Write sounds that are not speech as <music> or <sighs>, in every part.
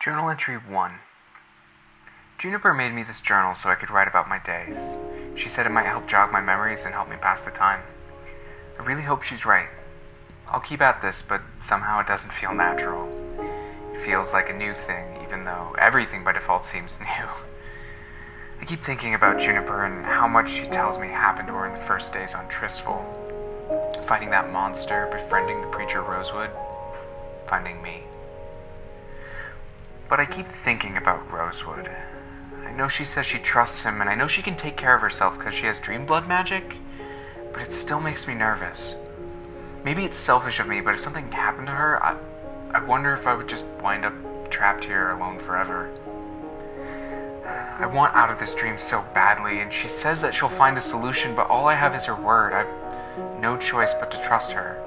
Journal entry 1. Juniper made me this journal so I could write about my days. She said it might help jog my memories and help me pass the time. I really hope she's right. I'll keep at this, but somehow it doesn't feel natural. It feels like a new thing, even though everything by default seems <laughs> new. I keep thinking about Juniper and how much she tells me happened to her in the first days on Tristful. Fighting that monster, befriending the preacher Rosewood, finding me. But I keep thinking about Rosewood. I know she says she trusts him, and I know she can take care of herself because she has dream blood magic, but it still makes me nervous. Maybe it's selfish of me, but if something happened to her, I, I wonder if I would just wind up trapped here alone forever. I want out of this dream so badly, and she says that she'll find a solution, but all I have is her word. I've no choice but to trust her.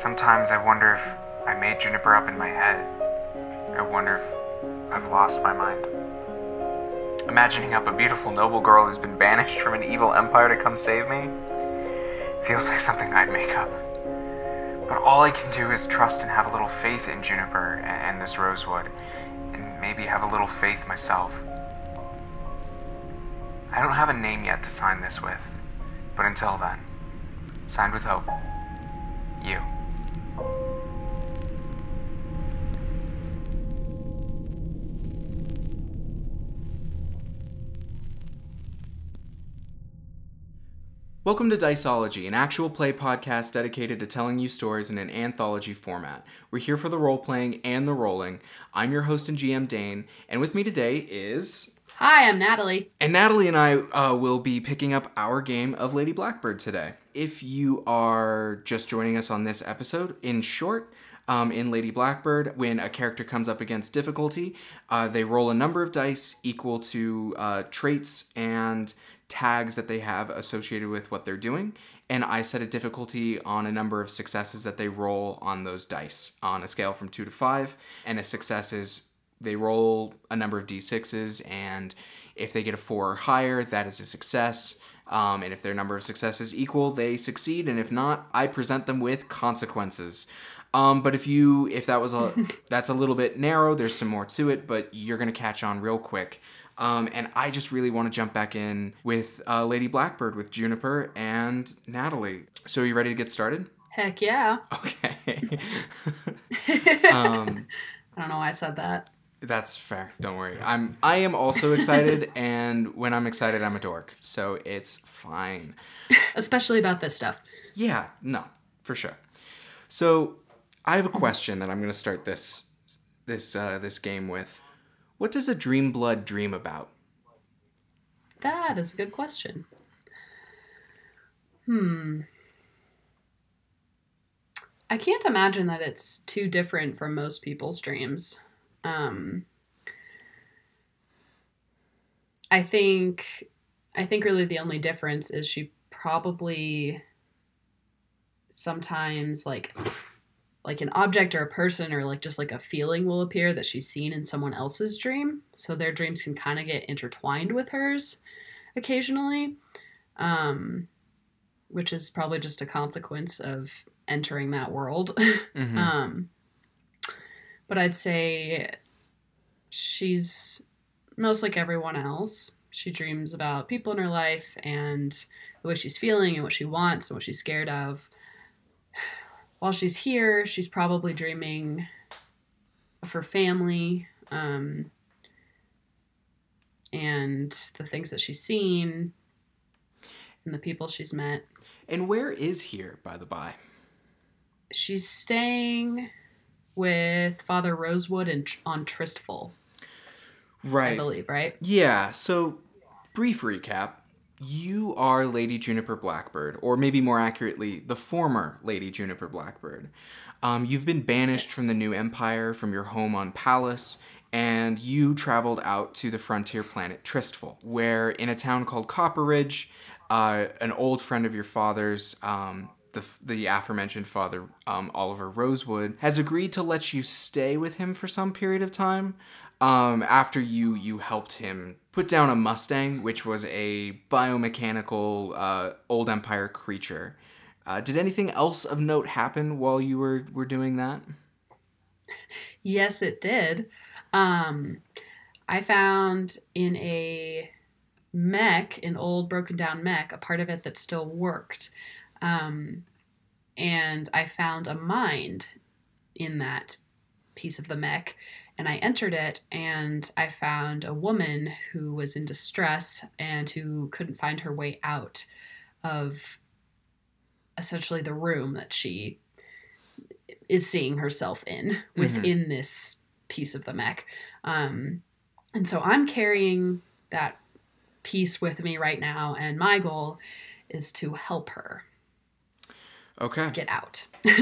Sometimes I wonder if I made Juniper up in my head. I wonder if I've lost my mind. Imagining up a beautiful noble girl who's been banished from an evil empire to come save me feels like something I'd make up. But all I can do is trust and have a little faith in Juniper and this Rosewood, and maybe have a little faith myself. I don't have a name yet to sign this with, but until then, signed with hope. You. Welcome to Diceology, an actual play podcast dedicated to telling you stories in an anthology format. We're here for the role playing and the rolling. I'm your host and GM Dane, and with me today is. Hi, I'm Natalie. And Natalie and I uh, will be picking up our game of Lady Blackbird today. If you are just joining us on this episode, in short, um, in Lady Blackbird, when a character comes up against difficulty, uh, they roll a number of dice equal to uh, traits and tags that they have associated with what they're doing. And I set a difficulty on a number of successes that they roll on those dice on a scale from two to five. And a success is they roll a number of d6s, and if they get a four or higher, that is a success. Um, and if their number of successes equal, they succeed. And if not, I present them with consequences. Um, but if you if that was a <laughs> that's a little bit narrow, there's some more to it, but you're gonna catch on real quick. Um, and I just really want to jump back in with uh, Lady Blackbird with Juniper and Natalie. So, are you ready to get started? Heck yeah. <laughs> Okay. <laughs> um, I don't know why I said that. That's fair. Don't worry. I'm. I am also excited, <laughs> and when I'm excited, I'm a dork. So it's fine. Especially about this stuff. Yeah. No, for sure. So I have a question that I'm going to start this this uh, this game with. What does a dream blood dream about? That is a good question. Hmm. I can't imagine that it's too different from most people's dreams. Um, I think I think really the only difference is she probably sometimes like like an object or a person or like just like a feeling will appear that she's seen in someone else's dream. So their dreams can kind of get intertwined with hers occasionally, um, which is probably just a consequence of entering that world. Mm-hmm. <laughs> um, but I'd say she's most like everyone else. She dreams about people in her life and the way she's feeling and what she wants and what she's scared of while she's here, she's probably dreaming of her family um, and the things that she's seen and the people she's met. And where is here, by the by? She's staying with Father Rosewood and on Tristful. Right. I believe, right? Yeah. So, brief recap you are Lady Juniper Blackbird, or maybe more accurately, the former Lady Juniper Blackbird. Um, you've been banished yes. from the new empire, from your home on Pallas, and you traveled out to the frontier planet Tristful, where in a town called Copperridge, uh, an old friend of your father's, um, the, the aforementioned father um, Oliver Rosewood, has agreed to let you stay with him for some period of time um, after you you helped him put down a Mustang, which was a biomechanical uh, old empire creature. Uh, did anything else of note happen while you were were doing that? Yes, it did. Um, I found in a mech, an old broken down mech, a part of it that still worked. Um, and I found a mind in that piece of the mech. And I entered it, and I found a woman who was in distress and who couldn't find her way out of essentially the room that she is seeing herself in within this piece of the mech. Um, and so I'm carrying that piece with me right now, and my goal is to help her Okay. get out. <laughs>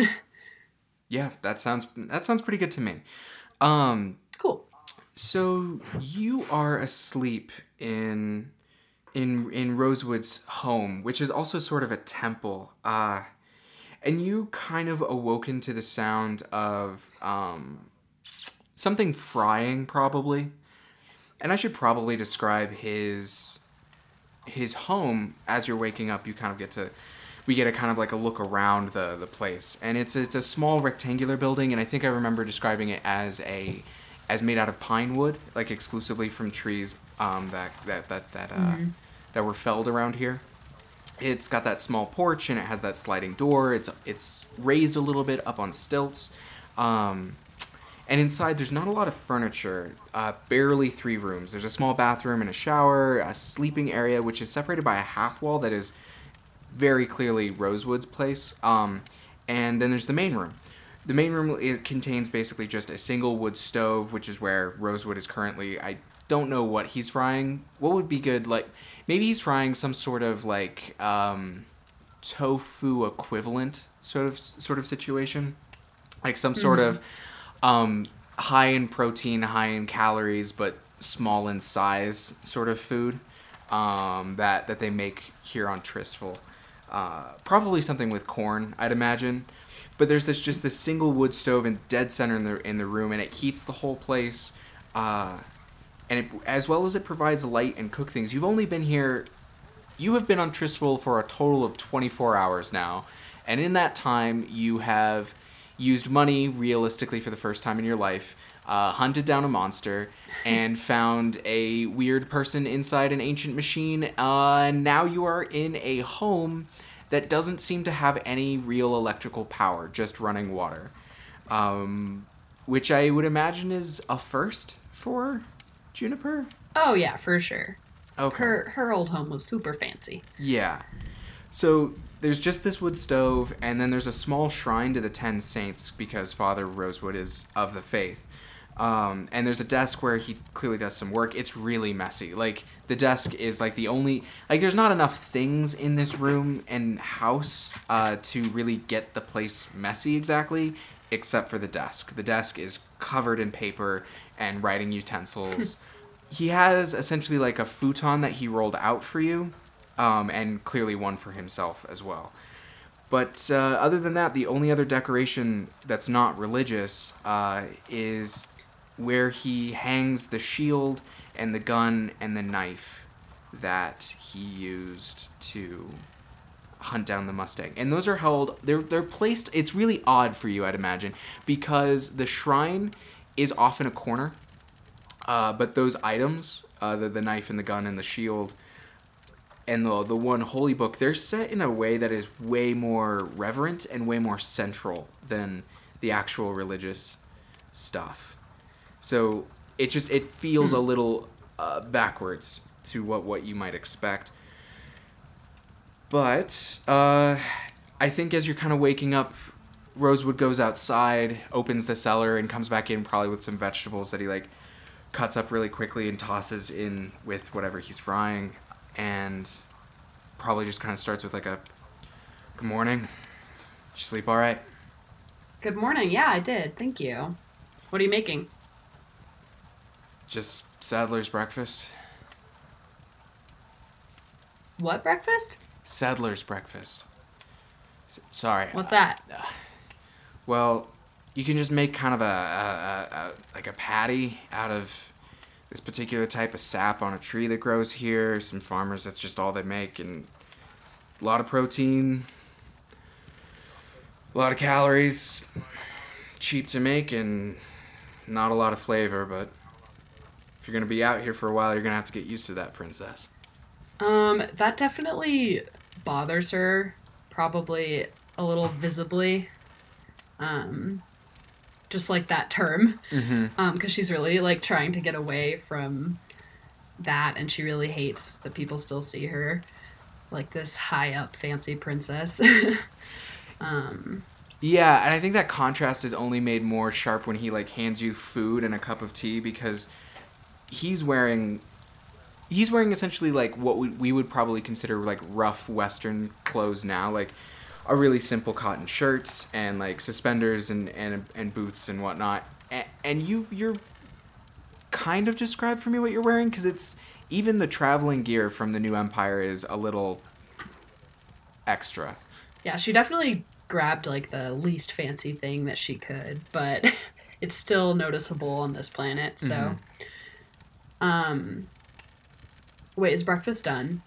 Yeah, that sounds that sounds pretty good to me. Um, cool. so you are asleep in in in Rosewood's home, which is also sort of a temple. Uh, and you kind of awoken to the sound of um, something frying, probably. And I should probably describe his his home as you're waking up. You kind of get to we get a kind of like a look around the the place, and it's it's a small rectangular building, and I think I remember describing it as a as made out of pine wood, like exclusively from trees um, that that that that uh, that were felled around here. It's got that small porch and it has that sliding door. It's it's raised a little bit up on stilts. Um, and inside there's not a lot of furniture. Uh, barely three rooms. There's a small bathroom and a shower, a sleeping area which is separated by a half wall that is very clearly Rosewood's place. Um, and then there's the main room. The main room it contains basically just a single wood stove, which is where Rosewood is currently. I don't know what he's frying. What would be good? Like maybe he's frying some sort of like um, tofu equivalent sort of sort of situation, like some sort of um, high in protein, high in calories, but small in size sort of food um, that that they make here on Tristful. Uh, probably something with corn, I'd imagine. But there's this just this single wood stove in dead center in the in the room, and it heats the whole place. Uh, and it, as well as it provides light and cook things. You've only been here. You have been on Tristful for a total of 24 hours now, and in that time you have used money realistically for the first time in your life, uh, hunted down a monster, and <laughs> found a weird person inside an ancient machine. Uh, and now you are in a home that doesn't seem to have any real electrical power, just running water. Um, which I would imagine is a first for Juniper. Oh yeah, for sure. Okay. Her her old home was super fancy. Yeah. So there's just this wood stove, and then there's a small shrine to the Ten Saints because Father Rosewood is of the faith. Um, and there's a desk where he clearly does some work. It's really messy. Like the desk is like the only like there's not enough things in this room and house uh, to really get the place messy exactly, except for the desk. The desk is covered in paper and writing utensils. <laughs> he has essentially like a futon that he rolled out for you, um, and clearly one for himself as well. But uh, other than that, the only other decoration that's not religious uh, is where he hangs the shield and the gun and the knife that he used to hunt down the Mustang. And those are held they're they're placed it's really odd for you I'd imagine because the shrine is off in a corner. Uh, but those items, uh, the, the knife and the gun and the shield and the the one holy book, they're set in a way that is way more reverent and way more central than the actual religious stuff. So it just it feels a little uh, backwards to what what you might expect. But uh, I think as you're kind of waking up, Rosewood goes outside, opens the cellar, and comes back in probably with some vegetables that he like cuts up really quickly and tosses in with whatever he's frying, and probably just kind of starts with like a good morning. Did you sleep all right? Good morning. Yeah, I did. Thank you. What are you making? Just Saddler's breakfast. What breakfast? Saddler's breakfast. S- sorry. What's that? Uh, well, you can just make kind of a, a, a, a like a patty out of this particular type of sap on a tree that grows here. Some farmers, that's just all they make, and a lot of protein, a lot of calories, cheap to make and not a lot of flavor, but if you're gonna be out here for a while, you're gonna have to get used to that, princess. Um, that definitely bothers her, probably a little visibly. Um, just like that term, Mm-hmm. um, because she's really like trying to get away from that, and she really hates that people still see her like this high up fancy princess. <laughs> um, Yeah, and I think that contrast is only made more sharp when he like hands you food and a cup of tea because he's wearing he's wearing essentially like what we, we would probably consider like rough western clothes now like a really simple cotton shirt and like suspenders and and, and boots and whatnot and, and you you're kind of described for me what you're wearing because it's even the traveling gear from the new empire is a little extra yeah, she definitely grabbed like the least fancy thing that she could, but <laughs> it's still noticeable on this planet. So, mm-hmm. Um, wait, is breakfast done?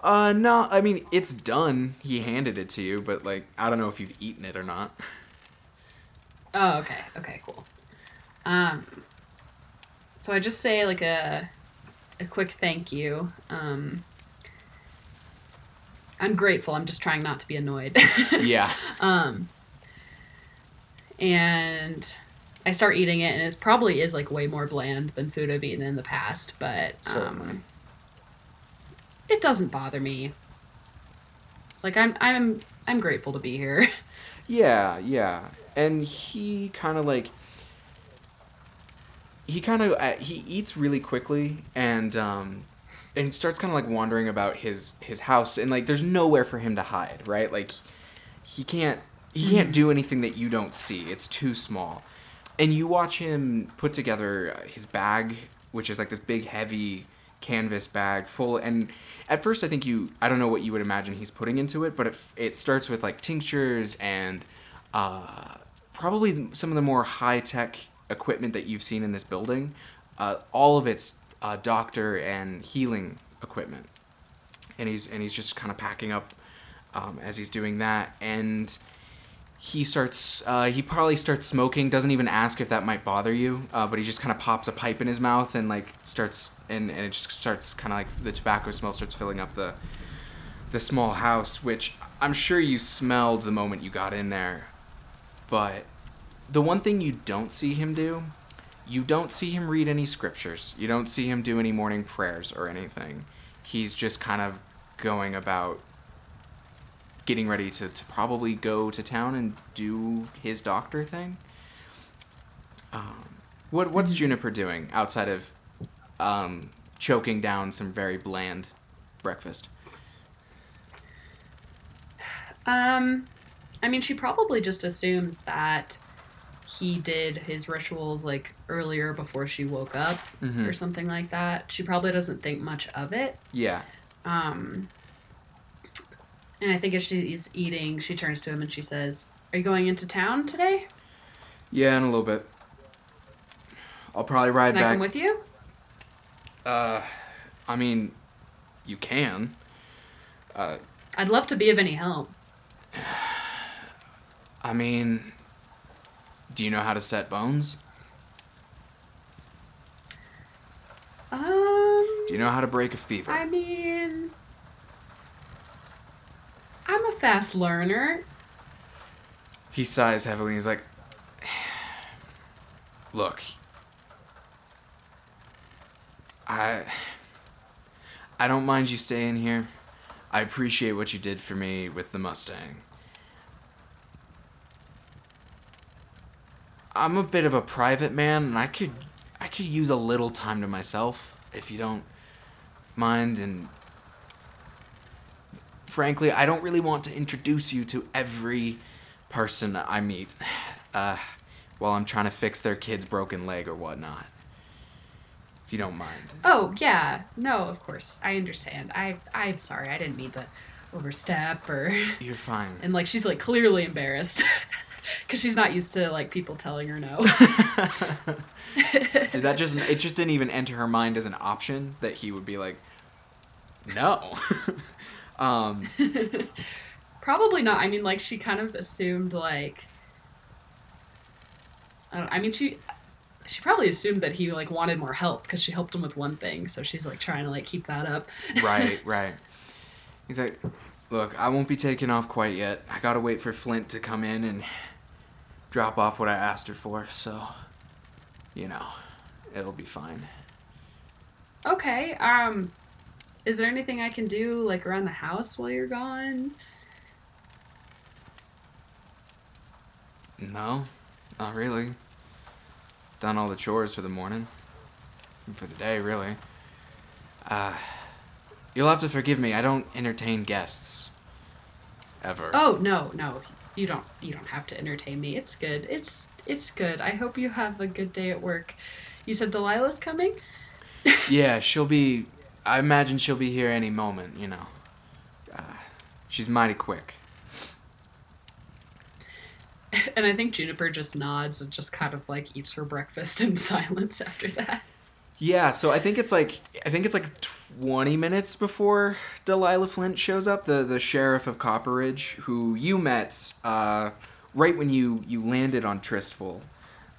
Uh, no, I mean, it's done. He handed it to you, but, like, I don't know if you've eaten it or not. Oh, okay, okay, cool. Um, so I just say like a a quick thank you. Um, I'm grateful. I'm just trying not to be annoyed. <laughs> Yeah. Um, and I start eating it, and it probably is like way more bland than food I've eaten in the past, but um, it doesn't bother me. Like I'm, I'm, I'm grateful to be here. <laughs> Yeah, yeah. And he kind of, like, he kind of, uh, he eats really quickly and, um, and starts kind of, like, wandering about his, his house. And, like, there's nowhere for him to hide, right? Like, he can't, he can't do anything that you don't see. It's too small. And you watch him put together uh, his bag, which is like this big, heavy canvas bag full. And at first, I think you, I don't know what you would imagine he's putting into it, but it, it starts with like tinctures and uh, probably some of the more high tech equipment that you've seen in this building. Uh, all of it's uh, doctor and healing equipment, and he's and he's just kind of packing up um, as he's doing that and he starts uh, he probably starts smoking doesn't even ask if that might bother you uh, but he just kind of pops a pipe in his mouth and like starts and, and it just starts kind of like the tobacco smell starts filling up the the small house which i'm sure you smelled the moment you got in there but the one thing you don't see him do you don't see him read any scriptures. You don't see him do any morning prayers or anything. He's just kind of going about getting ready to, to probably go to town and do his doctor thing. Um, what what's Juniper doing outside of um, choking down some very bland breakfast? Um, I mean, she probably just assumes that he did his rituals like earlier before she woke up Mhm. or something like that. She probably doesn't think much of it. Yeah. Um, and I think as she's eating, she turns to him and she says, "Are you going into town today? Yeah, in a little bit. I'll probably ride Can I come with you?" uh, I mean, you can. Uh, I'd love to be of any help. <sighs> I mean, do you know how to set bones? Um, Do you know how to break a fever? I mean, I'm a fast learner. He sighs heavily he's like, Look, I. I don't mind you staying here. I appreciate what you did for me with the Mustang. I'm a bit of a private man and I could I could use a little time to myself if you don't mind and frankly, I don't really want to introduce you to every person I meet <sighs> uh, while I'm trying to fix their kid's broken leg or whatnot. If you don't mind. Oh yeah, no, of course I understand. I I'm sorry, I didn't mean to overstep or. <laughs> You're fine. And like she's like clearly embarrassed <laughs> because she's not used to like people telling her no. <laughs> Did that just it just didn't even enter her mind as an option that he would be like no. Um <laughs> Probably not. I mean, like she kind of assumed like I, don't, I mean, she she probably assumed that he like wanted more help because she helped him with one thing, so she's like trying to like keep that up. <laughs> right, <laughs> right. He's like, look, I won't be taking off quite yet. I gotta wait for Flint to come in and drop off what I asked her for. So, you know, it'll be fine. Okay. Um, is there anything I can do like around the house while you're gone? No, not really. Done all the chores for the morning. For the day, really. Uh, you'll have to forgive me. I don't entertain guests. Ever. Oh no, no, you don't. You don't have to entertain me. It's good. It's it's good. I hope you have a good day at work. You said Delilah's coming. <laughs> yeah, she'll be. I imagine she'll be here any moment. You know. Uh, she's mighty quick. <laughs> And I think Juniper just nods and just kind of like eats her breakfast in <laughs> silence after that. Yeah, so I think it's like I think it's like 20 minutes before Delilah Flint shows up, the the sheriff of Copperidge, who you met uh, right when you you landed on Tristful.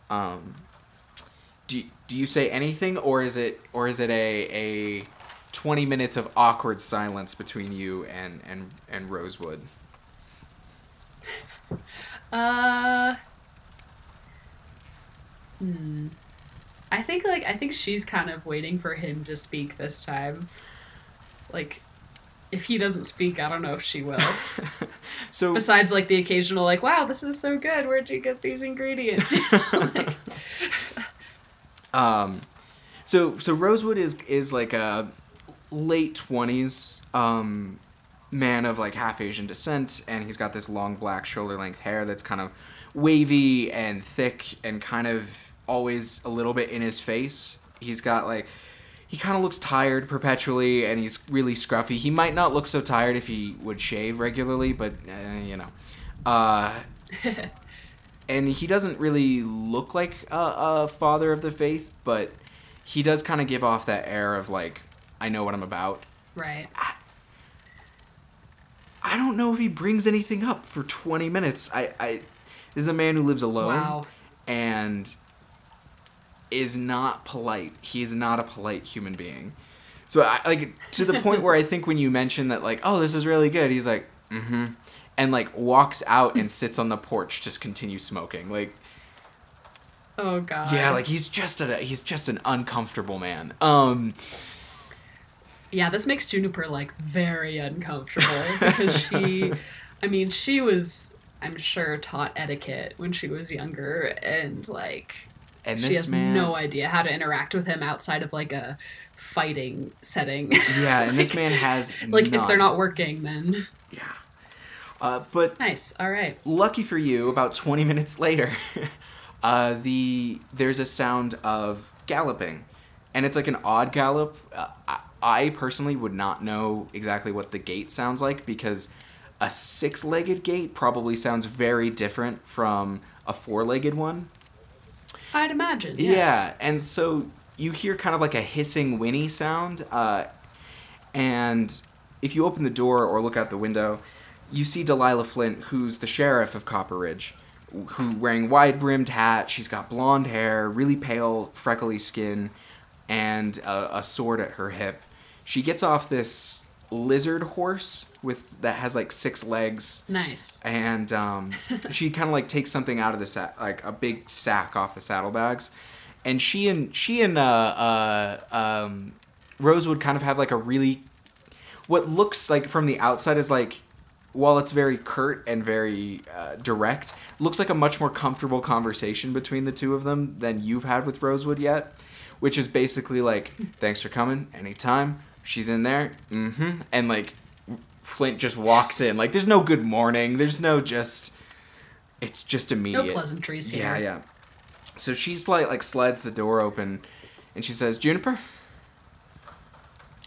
Um, do do you say anything, or is it or is it a a 20 minutes of awkward silence between you and and and Rosewood? Uh. Hmm. I think like I think she's kind of waiting for him to speak this time. Like, if he doesn't speak, I don't know if she will. <laughs> so Besides, like the occasional, like, "Wow, this is so good. Where'd you get these ingredients?" <laughs> like, <laughs> Um, so so Rosewood is is like a late twenties um man of like half Asian descent, and he's got this long black shoulder length hair that's kind of wavy and thick and kind of always a little bit in his face. He's got like he kind of looks tired perpetually, and he's really scruffy. He might not look so tired if he would shave regularly, but uh, you know. Uh, <laughs> and he doesn't really look like a, a father of the faith, but he does kind of give off that air of like, I know what I'm about. right. I don't know if he brings anything up for 20 minutes. I, I this is a man who lives alone Wow. and is not polite. He is not a polite human being. So I like to the point where I <laughs> think when you mention that like, oh, this is really good, he's like, mm-hmm. And like walks out and sits on the porch, just continue smoking. Like Oh god. Yeah, like he's just a he's just an uncomfortable man. Um Yeah, this makes Juniper like very uncomfortable because she, <laughs> I mean, she was, I'm sure, taught etiquette when she was younger, and like and she has man no idea how to interact with him outside of like a fighting setting. Yeah, and this <laughs> man has like if they're not working, then Yeah. Uh, but nice. All right. lucky for you, about 20 minutes later, <laughs> uh, the there's a sound of galloping, and it's like an odd gallop. Uh, I, I personally would not know exactly what the gait sounds like because a six-legged gait probably sounds very different from a four-legged one. I'd imagine. Yes. Yeah, and so you hear kind of like a hissing whinny sound, uh, and if you open the door or look out the window, you see Delilah Flint, who's the sheriff of Copperidge, who wearing wide brimmed hat. She's got blonde hair, really pale, freckly skin, and a, a sword at her hip. She gets off this lizard horse with that has like six legs Nice. and um, <laughs> she kind of like takes something out of the sack, like a big sack off the saddlebags, and she and she and uh, uh, um, Rosewood kind of have like a really, what looks like from the outside is like, while it's very curt and very uh, direct, looks like a much more comfortable conversation between the two of them than you've had with Rosewood yet, which is basically like, thanks for coming, anytime. She's in there, mm-hmm, and like Flint just walks in. Like there's no good morning. There's no just. It's just immediate. No pleasantries here. Yeah, yeah. So she's like like slides the door open, and she says, "Juniper,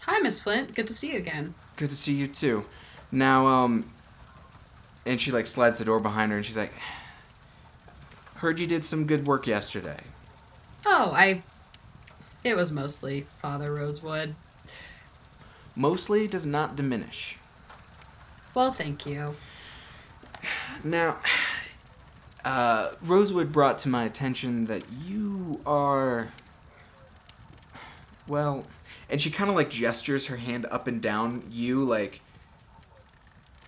Hi, Miss Flint. Good to see you again. good to see you too." Now, um, and she like slides the door behind her, and she's like, "Heard you did some good work yesterday." Oh, I. It was mostly Father Rosewood. Mostly does not diminish. Well, thank you. Now, <sighs> Uh, Rosewood brought to my attention that you are. Well, and she kind of like gestures her hand up and down, you like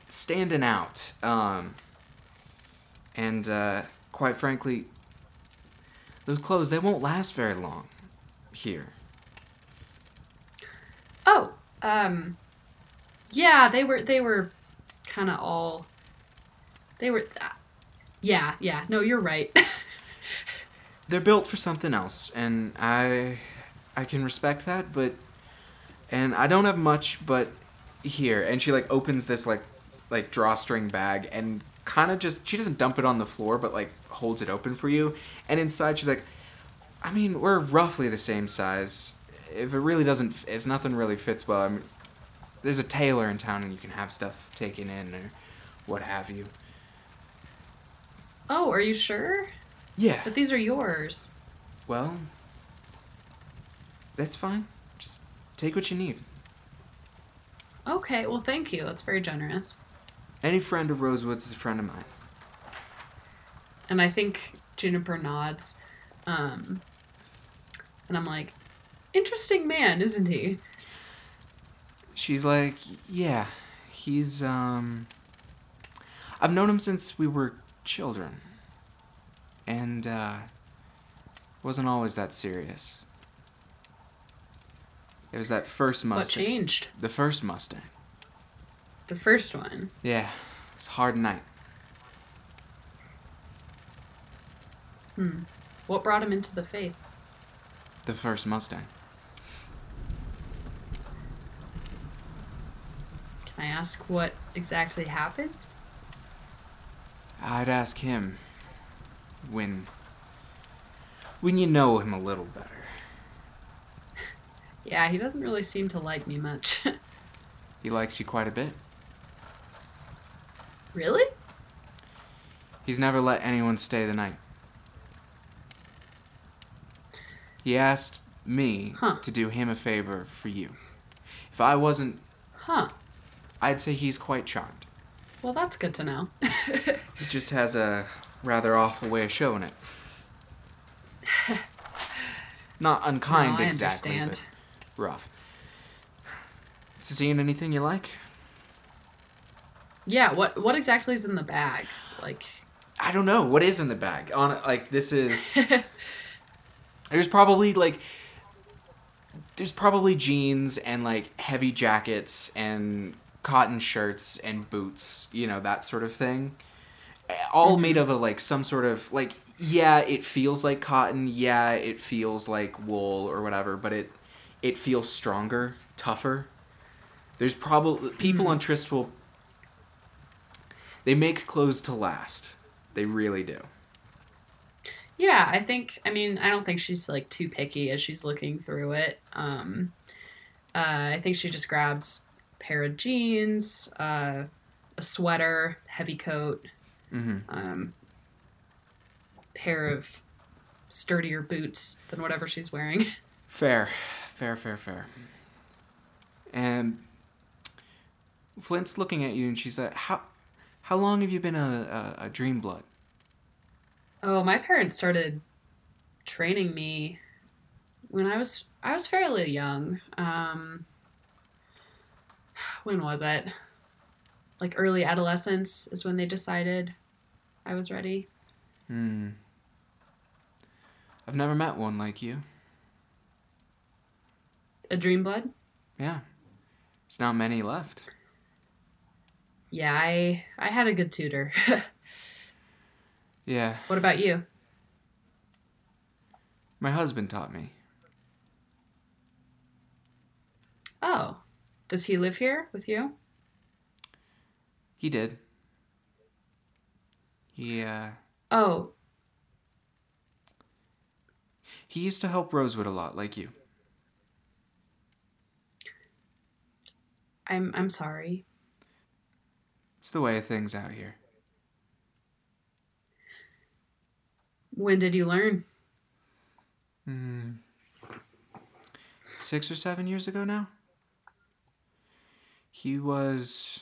standing out. Um, and uh, quite frankly, those clothes they won't last very long here. Oh, um, yeah, they were they were kind of all. They were, uh, yeah, yeah. No, you're right. <laughs> They're built for something else, and I, I can respect that, but, and I don't have much, but here, and she like opens this like, like drawstring bag and kind of just she doesn't dump it on the floor, but like holds it open for you, and inside she's like, I mean, we're roughly the same size. If it really doesn't, if nothing really fits well, I mean, there's a tailor in town, and you can have stuff taken in or what have you. oh, are you sure? Yeah. But these are yours. Well, that's fine. Just take what you need. Okay, well, thank you. That's very generous. Any friend of Rosewood's is a friend of mine. And I think Juniper nods. Um, and I'm like, interesting man, isn't he? She's like, yeah, he's, um. I've known him since we were children. And, uh. Wasn't always that serious. It was that first What Mustang. changed? The first Mustang. The first one. Yeah, it was a hard night. Hmm. What brought him into the faith? The first Mustang. I ask what exactly happened? I'd ask him when when you know him a little better. Yeah, he doesn't really seem to like me much. <laughs> He likes you quite a bit. really? He's never let anyone stay the night. He asked me Huh. to do him a favor for you. If I wasn't, Huh. I'd say he's quite charmed. Well, that's good to know. <laughs> He just has a rather awful way of showing it. Not unkind No, I exactly, understand. but rough. Seeing anything you like? yeah, what what exactly is in the bag? Like I don't know what is in the bag. On like this is <laughs> there's probably like there's probably jeans and like heavy jackets and cotton shirts and boots, you know, that sort of thing. All made of a like some sort of like yeah, it feels like cotton, yeah, it feels like wool or whatever, but it it feels stronger, tougher. There's probably people on Tristful they make clothes to last. They really do. Yeah, I think. I mean, I don't think she's like too picky as she's looking through it. Um, uh, I think she just grabs pair of jeans, uh, a sweater, heavy coat, Mm-hmm. um, pair of sturdier boots than whatever she's wearing. <laughs> Fair, fair, fair, fair. And Flint's looking at you, and she's like, "How, how long have you been a, a, a Dream Blood?" oh, my parents started training me when I was I was fairly young. Um, when was it? Like early adolescence is when they decided I was ready. Hmm. I've never met one like you. A dream blood? Yeah, there's not many left. Yeah, I I had a good tutor. <laughs> Yeah, what about you? my husband taught me. Oh, does he live here with you? He did. He uh, Oh, he used to help Rosewood a lot, like you. I'm I'm sorry. It's the way of things out here. When did you learn? Hmm. Six or seven years ago now? He was.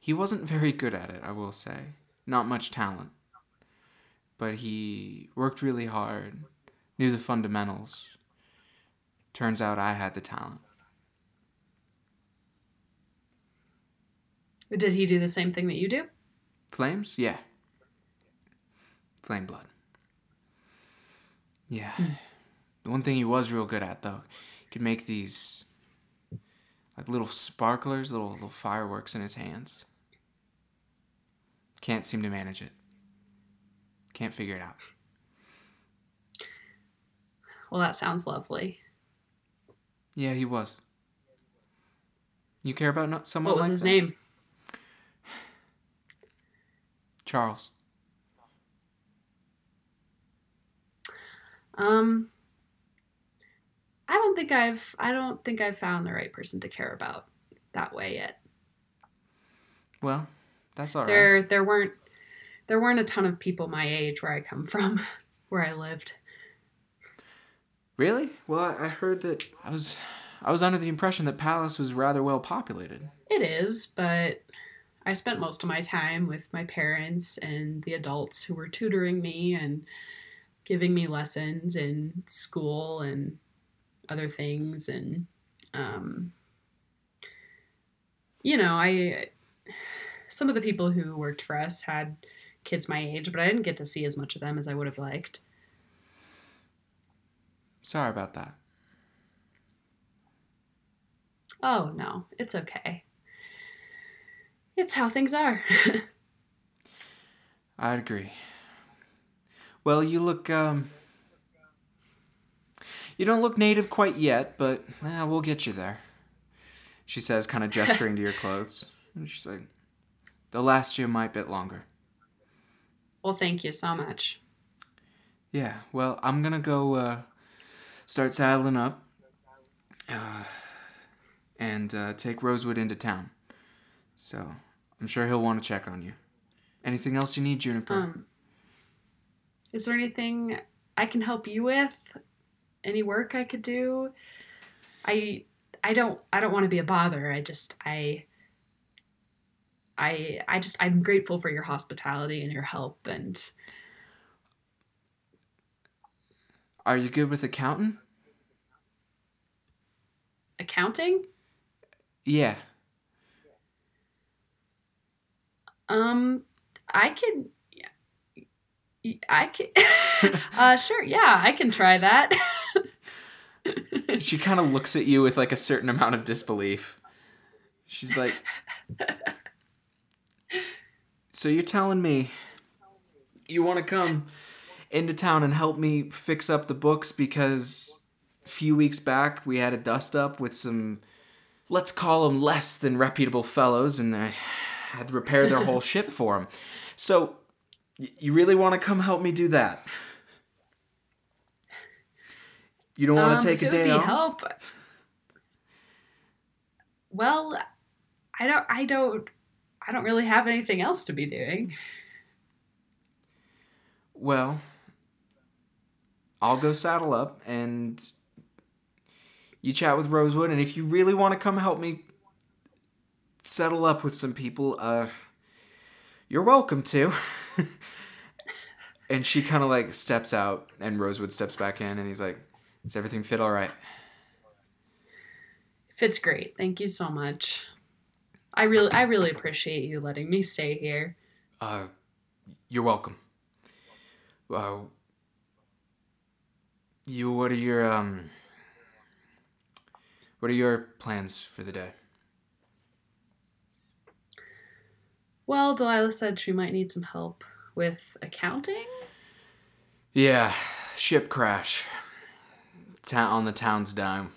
He wasn't very good at it, I will say. not much talent. But he worked really hard, knew the fundamentals. Turns out I had the talent. Did he do the same thing that you do? Flames? Yeah. Flame blood. Yeah. Hmm. The one thing he was real good at, though, he could make these like little sparklers, little little fireworks in his hands. Can't seem to manage it. Can't figure it out. Well, that sounds lovely. Yeah, he was. You care about not someone What was like his that? name? Charles. Um I don't think I've I don't think I've found the right person to care about that way yet. Well, that's all right. There there weren't there weren't a ton of people my age where I come <laughs> from, where I lived. Really? Well, I, I heard that I was I was under the impression that Pallas was rather well populated. It is, but I spent most of my time with my parents and the adults who were tutoring me and giving me lessons in school and other things and um, you know i some of the people who worked for us had kids my age but i didn't get to see as much of them as i would have liked Sorry about that. oh no it's okay it's how things are <laughs> I'd agree. Well, you look um You don't look native quite yet, but eh, we'll get you there. She says, kind of <laughs> gesturing to your clothes. And she's like, They'll last you a mite bit longer. well thank you so much Yeah, well, I'm gonna go uh, start saddling up uh, and uh, take Rosewood into town. So I'm sure he'll want to check on you. Anything else you need, Juniper? Um, is there anything I can help you with? Any work I could do? I I don't I don't want to be a bother. I just I I I just I'm grateful for your hospitality and your help and Are you good with accounting? accounting. Yeah. Um I can I can <laughs> uh sure, yeah, I can try that. <laughs> <laughs> She kind of looks at you with like a certain amount of disbelief. She's like, <laughs> So you're telling me you want to come into town and help me fix up the books because a few weeks back we had a dust up with some, let's call them less than reputable fellows, and I had to repair their whole <laughs> ship for them. So you really want to come help me do that? You don't want Um, to take if a day off? Help. Well, I don't. I don't. I don't really have anything else to be doing. Well, I'll go saddle up and you chat with Rosewood, and if you really want to come help me settle up with some people, uh, you're welcome to. <laughs> and she kind of like steps out, and Rosewood steps back in, and he's like, "Does everything fit all right?" Fits great. Thank you so much. I really, I really appreciate you letting me stay here. Uh, you're welcome. Uh, you, what are your um, what are your plans for the day? Well, Delilah said she might need some help with accounting. Yeah, ship crash. Ta- on the town's dime.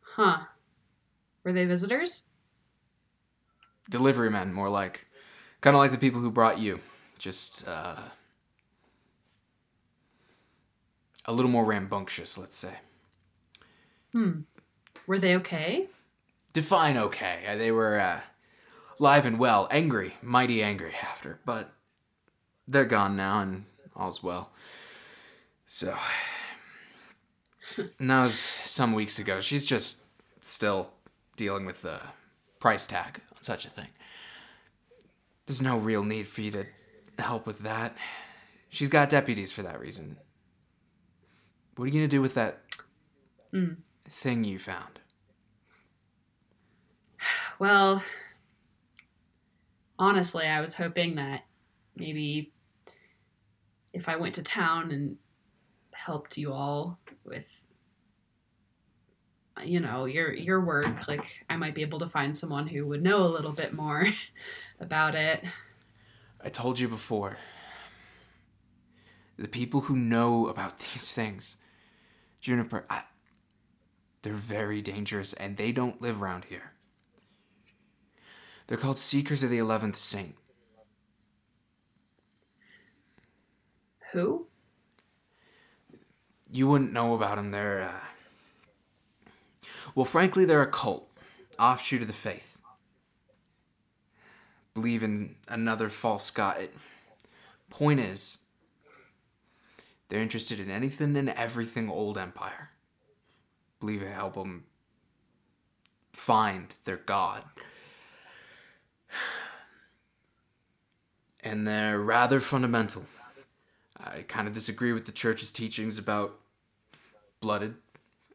Huh? Were they visitors? Delivery men, more like. Kind of like the people who brought you. Just, uh. A little more rambunctious, let's say. Hmm. Were they okay? Define okay. Uh, They were, uh. Live and well, angry, mighty angry after, but they're gone now and all's well. So. And that was some weeks ago. She's just still dealing with the price tag on such a thing. There's no real need for you to help with that. She's got deputies for that reason. What are you gonna do with that Mm. thing you found? <sighs> Well, honestly, I was hoping that maybe if I went to town and helped you all with you know, your your work, like I might be able to find someone who would know a little bit more <laughs> about it. I told you before. The people who know about <laughs> these things, Juniper, I, they're very dangerous and they don't live around here. They're called Seekers of the Eleventh Saint. Who? You wouldn't know about them. They're, uh... well, frankly, they're a cult, offshoot of the faith. Believe in another false god. Point is, they're interested in anything and everything old empire. Believe it help them find their god. And they're rather fundamental. I kind of disagree with the church's teachings about blooded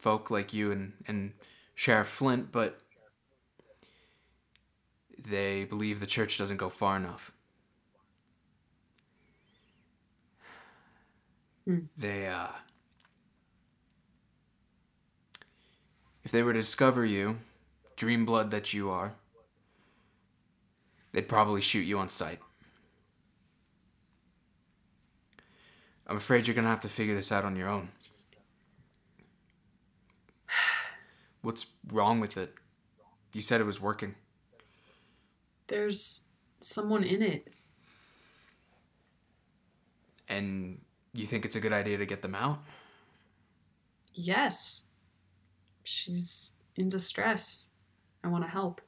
folk like you and, and Sheriff Flint, but they believe the church doesn't go far enough. Hmm. They, uh. If they were to discover you, dream blood that you are, they'd probably shoot you on sight. I'm afraid you're gonna have to figure this out on your own. What's wrong with it? You said it was working. There's someone in it. And you think it's a good idea to get them out? Yes. She's in distress. I want to help.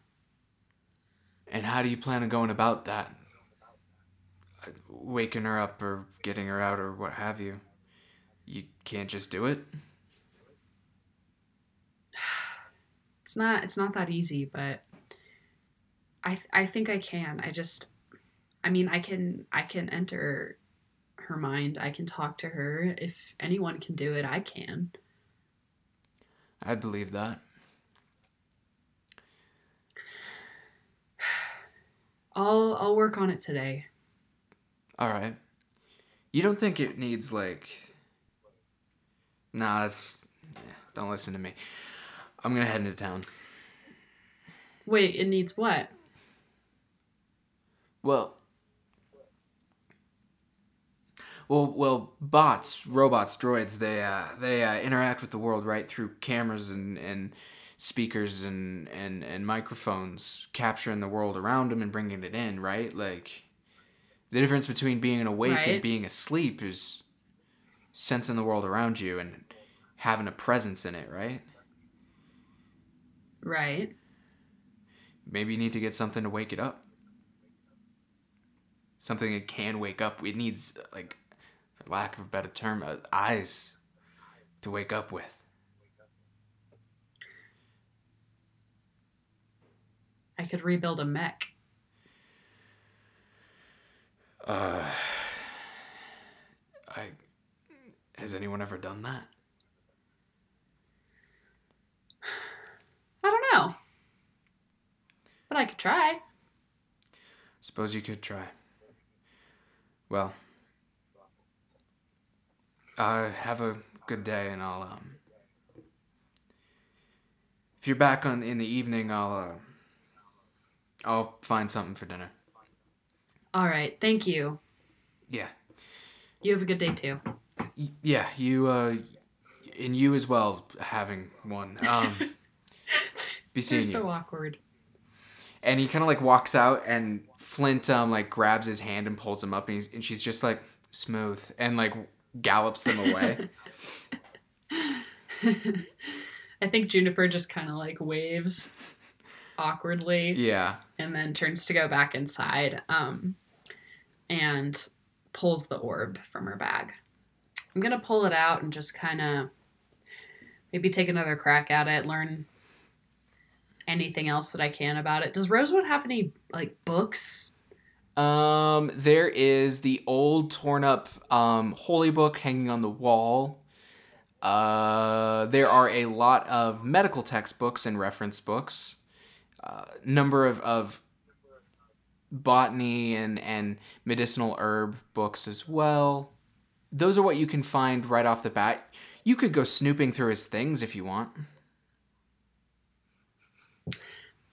And how do you plan on going about that? Uh, Waking her up or getting her out or what have you? You can't just do it? Not it's not that easy, but I th- I think I can. I just I mean, I can I can enter her mind. I can talk to her. If anyone can do it, I can. I'd believe that. <sighs> I'll I'll work on it today. All right. You don't think it needs like? Nah, that's. yeah, Don't listen to me. I'm gonna head into town. Wait, it needs what? Well. Well, well, bots, robots, droids, they uh, they uh, interact with the world right through cameras and, and speakers and, and, and microphones, capturing the world around them and bringing it in, right? Like, the difference between being awake and being asleep is sensing the world around you and having a presence in it, right? Right. Maybe you need to get something to wake it up. Something it can wake up. It needs, like, for lack of a better term, uh, eyes to wake up with. I could rebuild a mech. Uh, I. Has anyone ever done that? I don't know. But I could try. Suppose you could try. Well, uh, have a good day, and I'll um. If you're back on in the evening, I'll uh. I'll find something for dinner. All right. Thank you. Yeah. You have a good day too. Y- Yeah, you uh, and you as well having one. Um, <laughs> be seeing you. so awkward. and he kind of like walks out, and Flint um like grabs his hand and pulls him up, and, he's, and she's just like smooth and like gallops them away. <laughs> I think Juniper just kind of like waves awkwardly yeah. and then turns to go back inside um, and pulls the orb from her bag. I'm going to pull it out and just kind of maybe take another crack at it, learn anything else that I can about it. Does Rosewood have any like books Um, there is the old torn up um, holy book hanging on the wall. Uh, there are a lot of medical textbooks and reference books. Uh, number of, of botany and, and medicinal herb books as well. Those are what you can find right off the bat. You could go snooping through his things if you want.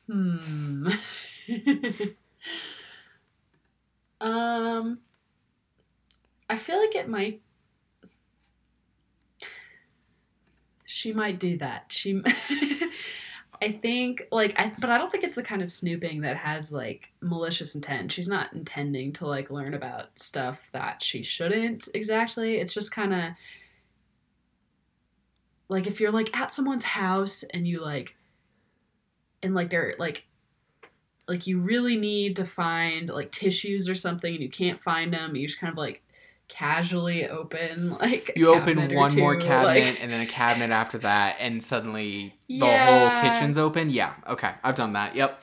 Hmm. <laughs> um, I feel like it might. She might do that. She. <laughs> I think like I but I don't think it's the kind of snooping that has like malicious intent. She's not intending to like learn about stuff that she shouldn't exactly. It's just kind of like if you're like at someone's house and you like and like they're like like you really need to find like tissues or something and you can't find them you just kind of like casually open <laughs> like a You open one more cabinet like- and then a cabinet after that, and suddenly the Yeah. whole kitchen's open. Yeah, okay, I've done that. Yep.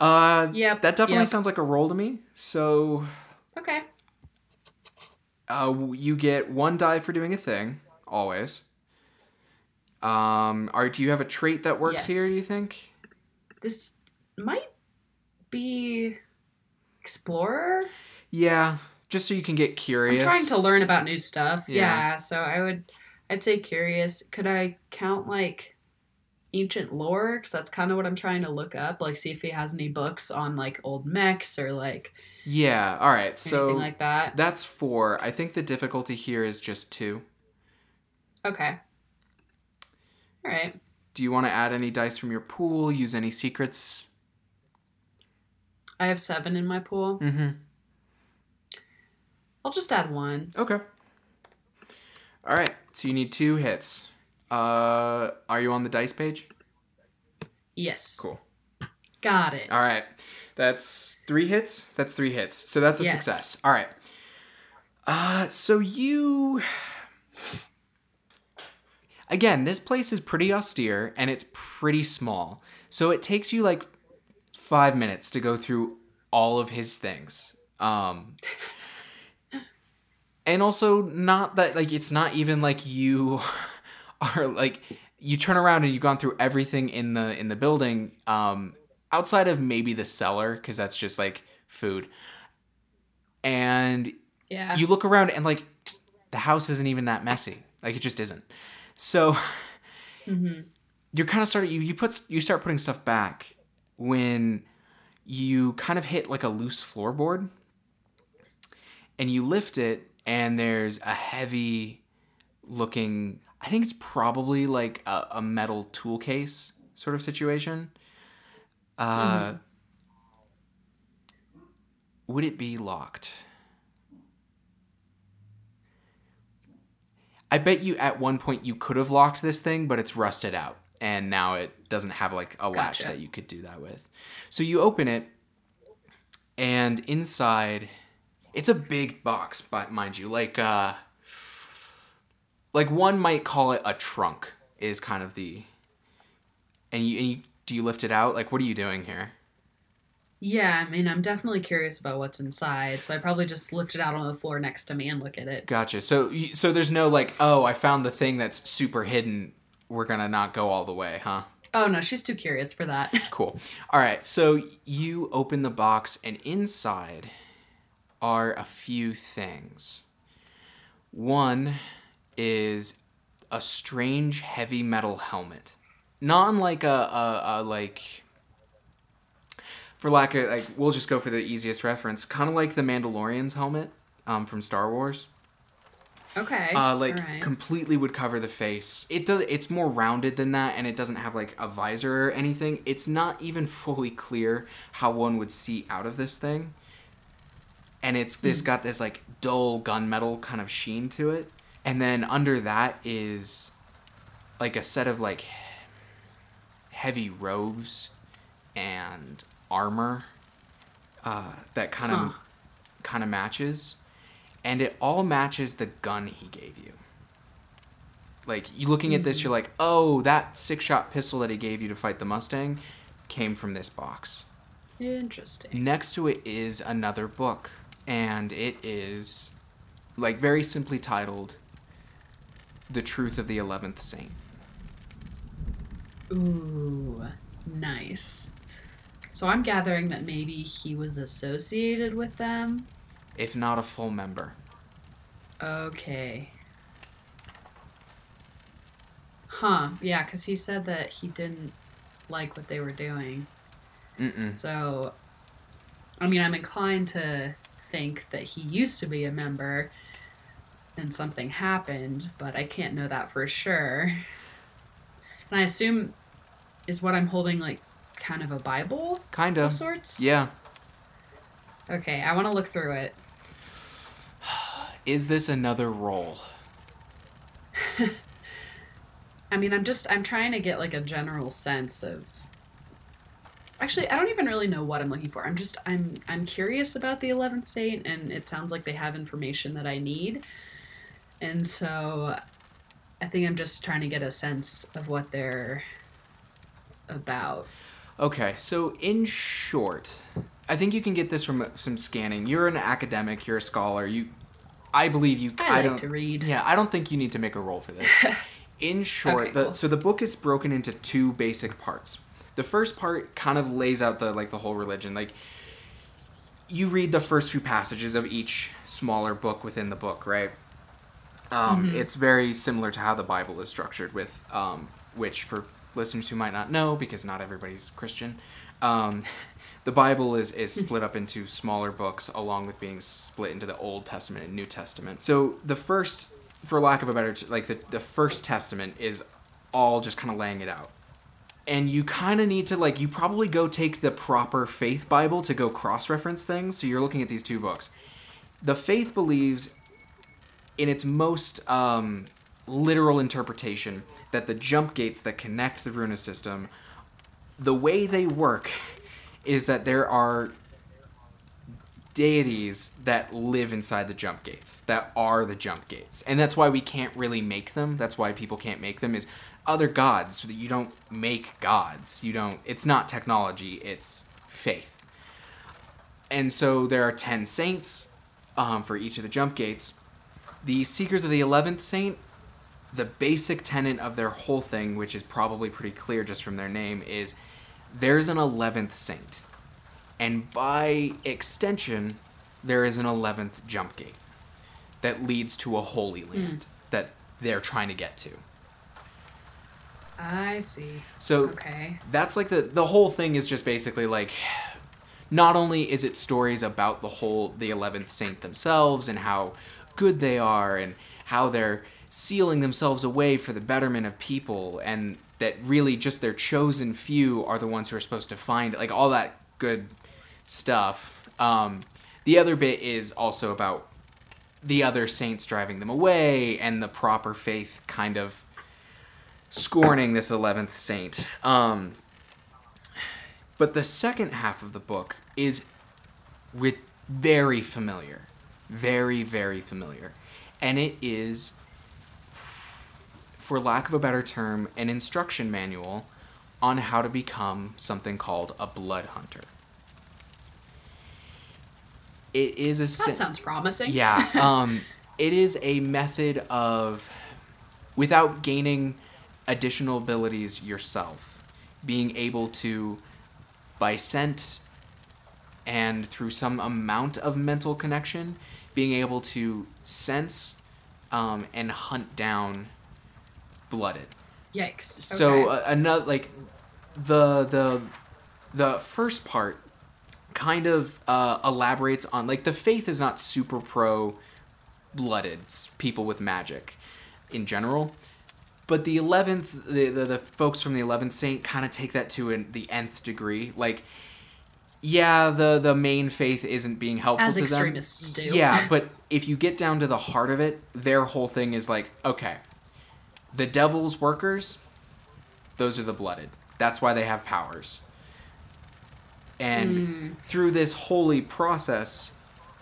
Uh, Yep, that definitely yep. sounds like a roll to me. So, okay uh, you get one die for doing a thing always. Um, are do you have a trait that works here? Do you think? This might be explorer Yeah, just so you can get curious. i'm trying to learn about new stuff Yeah. yeah. so i would i'd say curious could i count like ancient lore because that's kind of what i'm trying to look up like see if he has any books on like old mechs or like Yeah. All right. So like that that's four. I think the difficulty here is just two. okay all right Do you want to add any dice from your pool? Use any secrets? i have seven in my pool Mm-hmm. i'll just add one Okay. All right. So you need two hits. Uh, are you on the dice page? yes Cool. got it All right. That's three hits. That's three hits. So that's a Yes. success. All right. Uh, so you. Again, this place is pretty austere and it's pretty small. So it takes you like five minutes to go through all of his things. Um, and also, not that, like, it's not even like you <laughs> are like you turn around and you've gone through everything in the in the building um outside of maybe the cellar because that's just like food and yeah you look around and like the house isn't even that messy like it just isn't so mm-hmm. you're kind of starting you, you put you start putting stuff back when you kind of hit like a loose floorboard and you lift it and there's a heavy looking i think it's probably like a, a metal tool case sort of situation. Uh would it be locked I bet you at one point you could have locked this thing, but it's rusted out. And now it doesn't have like a latch Gotcha. that you could do that with. So you open it, and inside, it's a big box, but mind you, like uh, like one might call it a trunk is kind of the. And you, and you do you lift it out? Like, what are you doing here? Yeah, I mean, I'm definitely curious about what's inside, so I probably just lift it out on the floor next to me and look at it. Gotcha. So so there's no like, oh, I found the thing that's super hidden. We're gonna not go all the way, huh? Oh no, she's too curious for that. <laughs> Cool. All right. So you open the box, and inside are a few things. One is a strange heavy metal helmet, not unlike a, a, a like. For lack of like, we'll just go for the easiest reference. Kind of like the Mandalorian's helmet um, from Star Wars. Okay. Uh, like alright. completely would cover the face. It does. It's more rounded than that, and it doesn't have like a visor or anything. It's not even fully clear how one would see out of this thing. And it's this got this like dull gunmetal kind of sheen to it, and then under that is like a set of like heavy robes and armor uh, that kind of Huh. kind of matches and it all matches the gun he gave you. Like you looking at this, you're like, oh, that six shot pistol that he gave you to fight the Mustang came from this box. Interesting. Next to it is another book, and it is like very simply titled The Truth of the Eleventh Saint. Ooh, nice. So I'm gathering that maybe he was associated with them. If not a full member. Okay. Huh, yeah, because he said that he didn't like what they were doing. Mm-mm. So, I mean, I'm inclined to think that he used to be a member and something happened, but I can't know that for sure. And I assume is what I'm holding like kind of a Bible Kind of of. sorts? Yeah. Okay, I want to look through it. <sighs> Is this another roll? <laughs> I mean, I'm just I'm trying to get like a general sense of Actually, I don't even really know what I'm looking for. I'm just I'm I'm curious about the 11th saint and it sounds like they have information that I need. And so I think I'm just trying to get a sense of what they're about. Okay, so in short, I think you can get this from some scanning. You're an academic, you're a scholar. You I believe you I like don't to read. Yeah, I don't think you need to make a roll for this. <laughs> In short, Okay, the, cool. so the book is broken into two basic parts. The first part kind of lays out the like the whole religion. Like you read the first few passages of each smaller book within the book, right? Um, Mm-hmm. It's very similar to how the Bible is structured, with um, which for listeners who might not know, because not everybody's Christian, um, <laughs> the Bible is is <laughs> split up into smaller books, along with being split into the Old Testament and New Testament. So the first, for lack of a better, like the the first Testament is all just kind of laying it out. And you kind of need to like you probably go take the proper faith bible to go cross-reference things. So you're looking at these two books. The faith believes in its most um, literal interpretation that the jump gates that connect the runa system the way they work is that there are deities that live inside the jump gates that are the jump gates. And that's why we can't really make them. That's why people can't make them is other gods. You don't make gods. You don't it's not technology it's faith. And so there are 10 saints um, for each of the jump gates. The seekers of the 11th saint the basic tenet of their whole thing which is probably pretty clear just from their name is there's an 11th saint and by extension, there is an 11th jump gate that leads to a holy land hmm. that they're trying to get to. I see. So Okay. that's like the the whole thing is just basically like not only is it stories about the whole the 11th saint themselves and how good they are and how they're sealing themselves away for the betterment of people and that really just their chosen few are the ones who are supposed to find it like all that good stuff um, the other bit is also about the other saints driving them away and the proper faith kind of scorning this 11th saint. Um, but the second half of the book is with very familiar. Very, very familiar. And it is, for lack of a better term, an instruction manual on how to become something called a blood hunter. It is a That sounds promising. yeah. <laughs> Um, it is a method of, without gaining additional abilities yourself, being able to, by scent and through some amount of mental connection, being able to sense um, and hunt down blooded. Yikes. So Okay. uh, another like the the the first part kind of uh, elaborates on like the faith is not super pro blooded people with magic in general but the 11th the, the, the folks from the 11th saint kind of take that to an, the nth degree like yeah the the main faith isn't being helpful As to them extremists do. yeah <laughs> but if you get down to the heart of it their whole thing is like okay the devil's workers those are the blooded. That's why they have powers. And hmm. through this holy process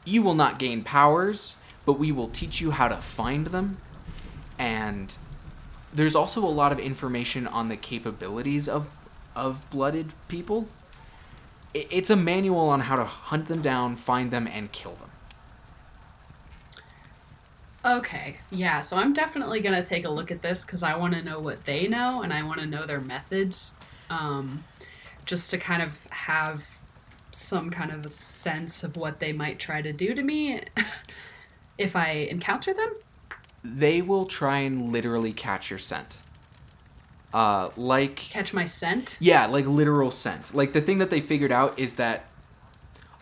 you will not gain powers but we will teach you how to find them. And there's also a lot of information on the capabilities of of blooded people. It's a manual on how to hunt them down, find them, and kill them. Okay, yeah, so I'm definitely gonna take a look at this because I want to know what they know and I want to know their methods, um, just to kind of have some kind of a sense of what they might try to do to me <laughs> if I encounter them. They will try and literally catch your scent. Uh, like Catch my scent. Yeah, like literal scent. Like the thing that they figured out is that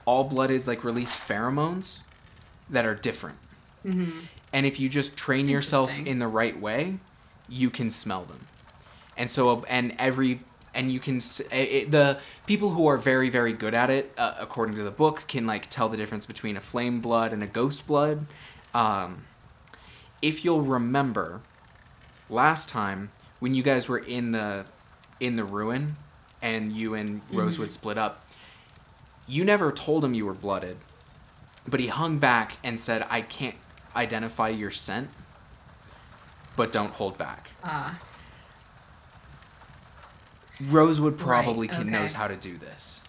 all bloodeds like release pheromones that are different. Mm-hmm. And if you just train yourself in the right way, you can smell them. And so and every and you can it, the people who are very very good at it uh, according to the book can like tell the difference between a flame blood and a ghost blood. Um if you'll remember last time when you guys were in the in the ruin and you and Rosewood split up, you never told him you were blooded, but he hung back and said, "I can't identify your scent, but don't hold back." Ah, Rosewood probably Right, can knows how to do this.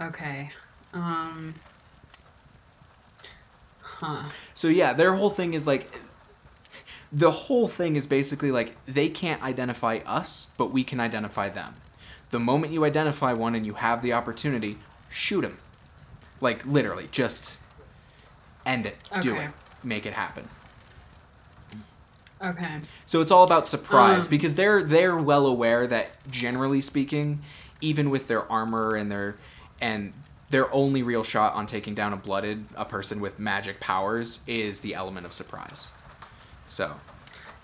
okay. Um. Huh. So yeah, their whole thing is like the whole thing is basically like they can't identify us, but we can identify them. The moment you identify one and you have the opportunity, shoot him. Like literally, just end it. Do it. Make it happen. Okay. So it's all about surprise Um. because they're they're well aware that generally speaking, even with their armor and their and their only real shot on taking down a blooded a person with magic powers is the element of surprise. So,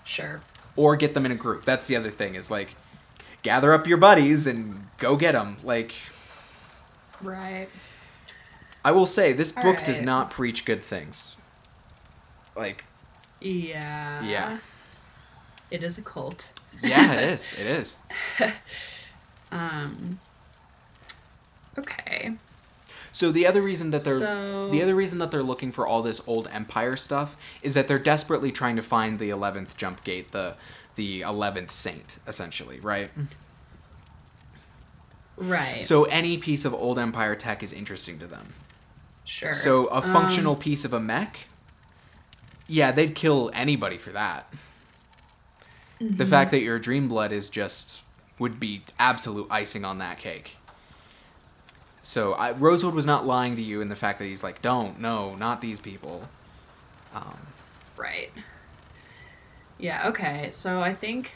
Sure. or get them in a group. That's the other thing is like gather up your buddies and go get them. Like Right. I will say this book does not preach good things. Like Yeah. Yeah. It is a cult. yeah, it is. <laughs> It is. Um. Okay. So the other reason that they're So- the other reason that they're looking for all this old empire stuff is that they're desperately trying to find the eleventh jump gate, the the eleventh saint, essentially, right? Right. So any piece of old empire tech is interesting to them. Sure. So a Um, functional piece of a mech, yeah, they'd kill anybody for that. Mm-hmm. The fact that you're a dream blood is just would be absolute icing on that cake. So I, Rosewood was not lying to you in the fact that he's like, don't, no, not these people. Um, Right. Yeah, okay. So I think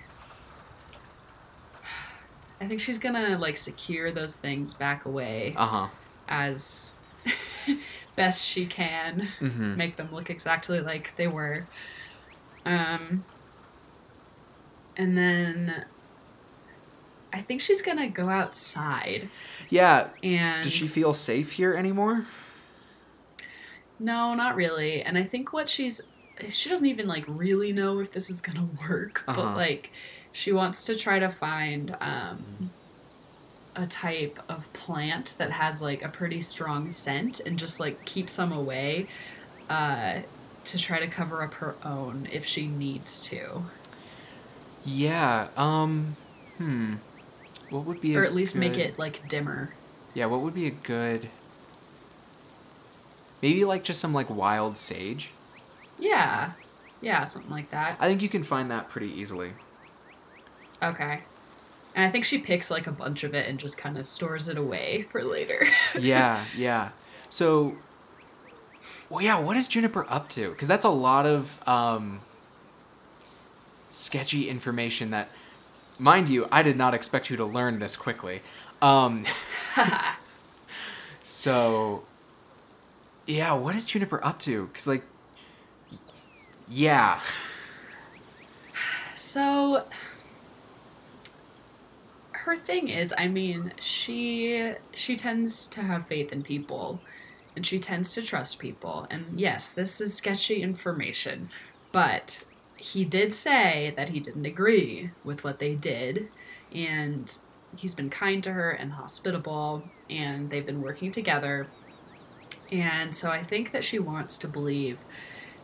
I think she's gonna like secure those things back away uh huh. as <laughs> best she can. hmm Make them look exactly like they were. Um and then I think she's gonna go outside Yeah. and Does she feel safe here anymore? No, not really. And I think what she's she doesn't even like really know if this is gonna work, Uh-huh. but like she wants to try to find um a type of plant that has like a pretty strong scent and just like keep some away uh to try to cover up her own if she needs to. Yeah. Um. Hmm. What would be a Or at least make it like dimmer. Yeah. What would be a good? Maybe like just some like wild sage. Yeah. Yeah, something like that. I think you can find that pretty easily. Okay. And I think she picks like a bunch of it and just kind of stores it away for later. <laughs> yeah, yeah. So, well, yeah. What is Juniper up to? Because that's a lot of um, sketchy information. That, mind you, I did not expect you to learn this quickly. Um, <laughs> so, yeah. What is Juniper up to? Because like, yeah, So her thing is, I mean, she she tends to have faith in people and she tends to trust people. And yes, this is sketchy information, but he did say that he didn't agree with what they did and he's been kind to her and hospitable and they've been working together. And so I think that she wants to believe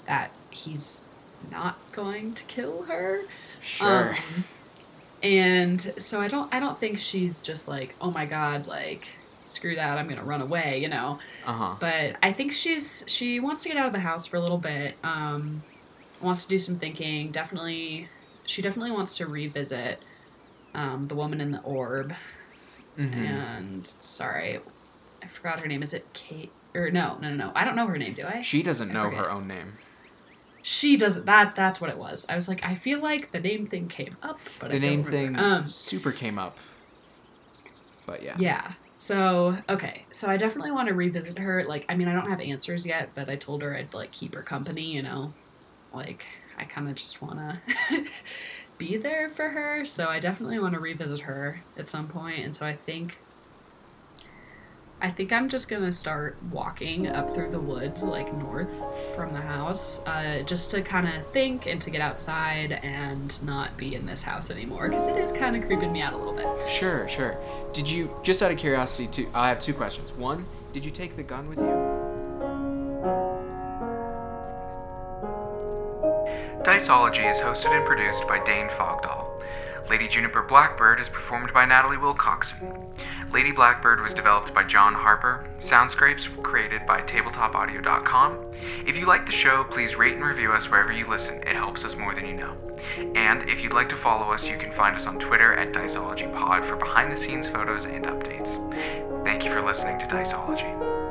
that he's not going to kill her. sure. Um, and so I don't I don't think she's just like, oh my god, like screw that, I'm gonna run away, you know. Uh huh. But I think she's she wants to get out of the house for a little bit. Um, wants to do some thinking. Definitely, she definitely wants to revisit um, the woman in the orb. mm-hmm. And sorry, I forgot her name. Is it Kate? Or no, no, no, no. I don't know her name. Do I? She doesn't I know her own name. She doesn't. That that's what it was. I was like, I feel like the name thing came up, but The I don't name thing Um, super came up. But yeah. Yeah. So, okay. So I definitely want to revisit her. Like, I mean, I don't have answers yet, but I told her I'd like keep her company, you know. Like, I kind of just want to <laughs> be there for her. So I definitely want to revisit her at some point. And so I think I think I'm just going to start walking up through the woods like north from the house, uh, just to kind of think and to get outside and not be in this house anymore because it is kind of creeping me out a little bit. Sure, sure. Did you just out of curiosity? Too, I have two questions. One, did you take the gun with you? Diceology is hosted and produced by Dane Fogdahl. Lady Juniper Blackbird is performed by Natalie Wilcoxon. Lady Blackbird was developed by John Harper. Soundscapes created by TabletopAudio.com. If you like the show, please rate and review us wherever you listen. It helps us more than you know. And if you'd like to follow us, you can find us on Twitter at DiceologyPod for behind the scenes photos and updates. Thank you for listening to Diceology.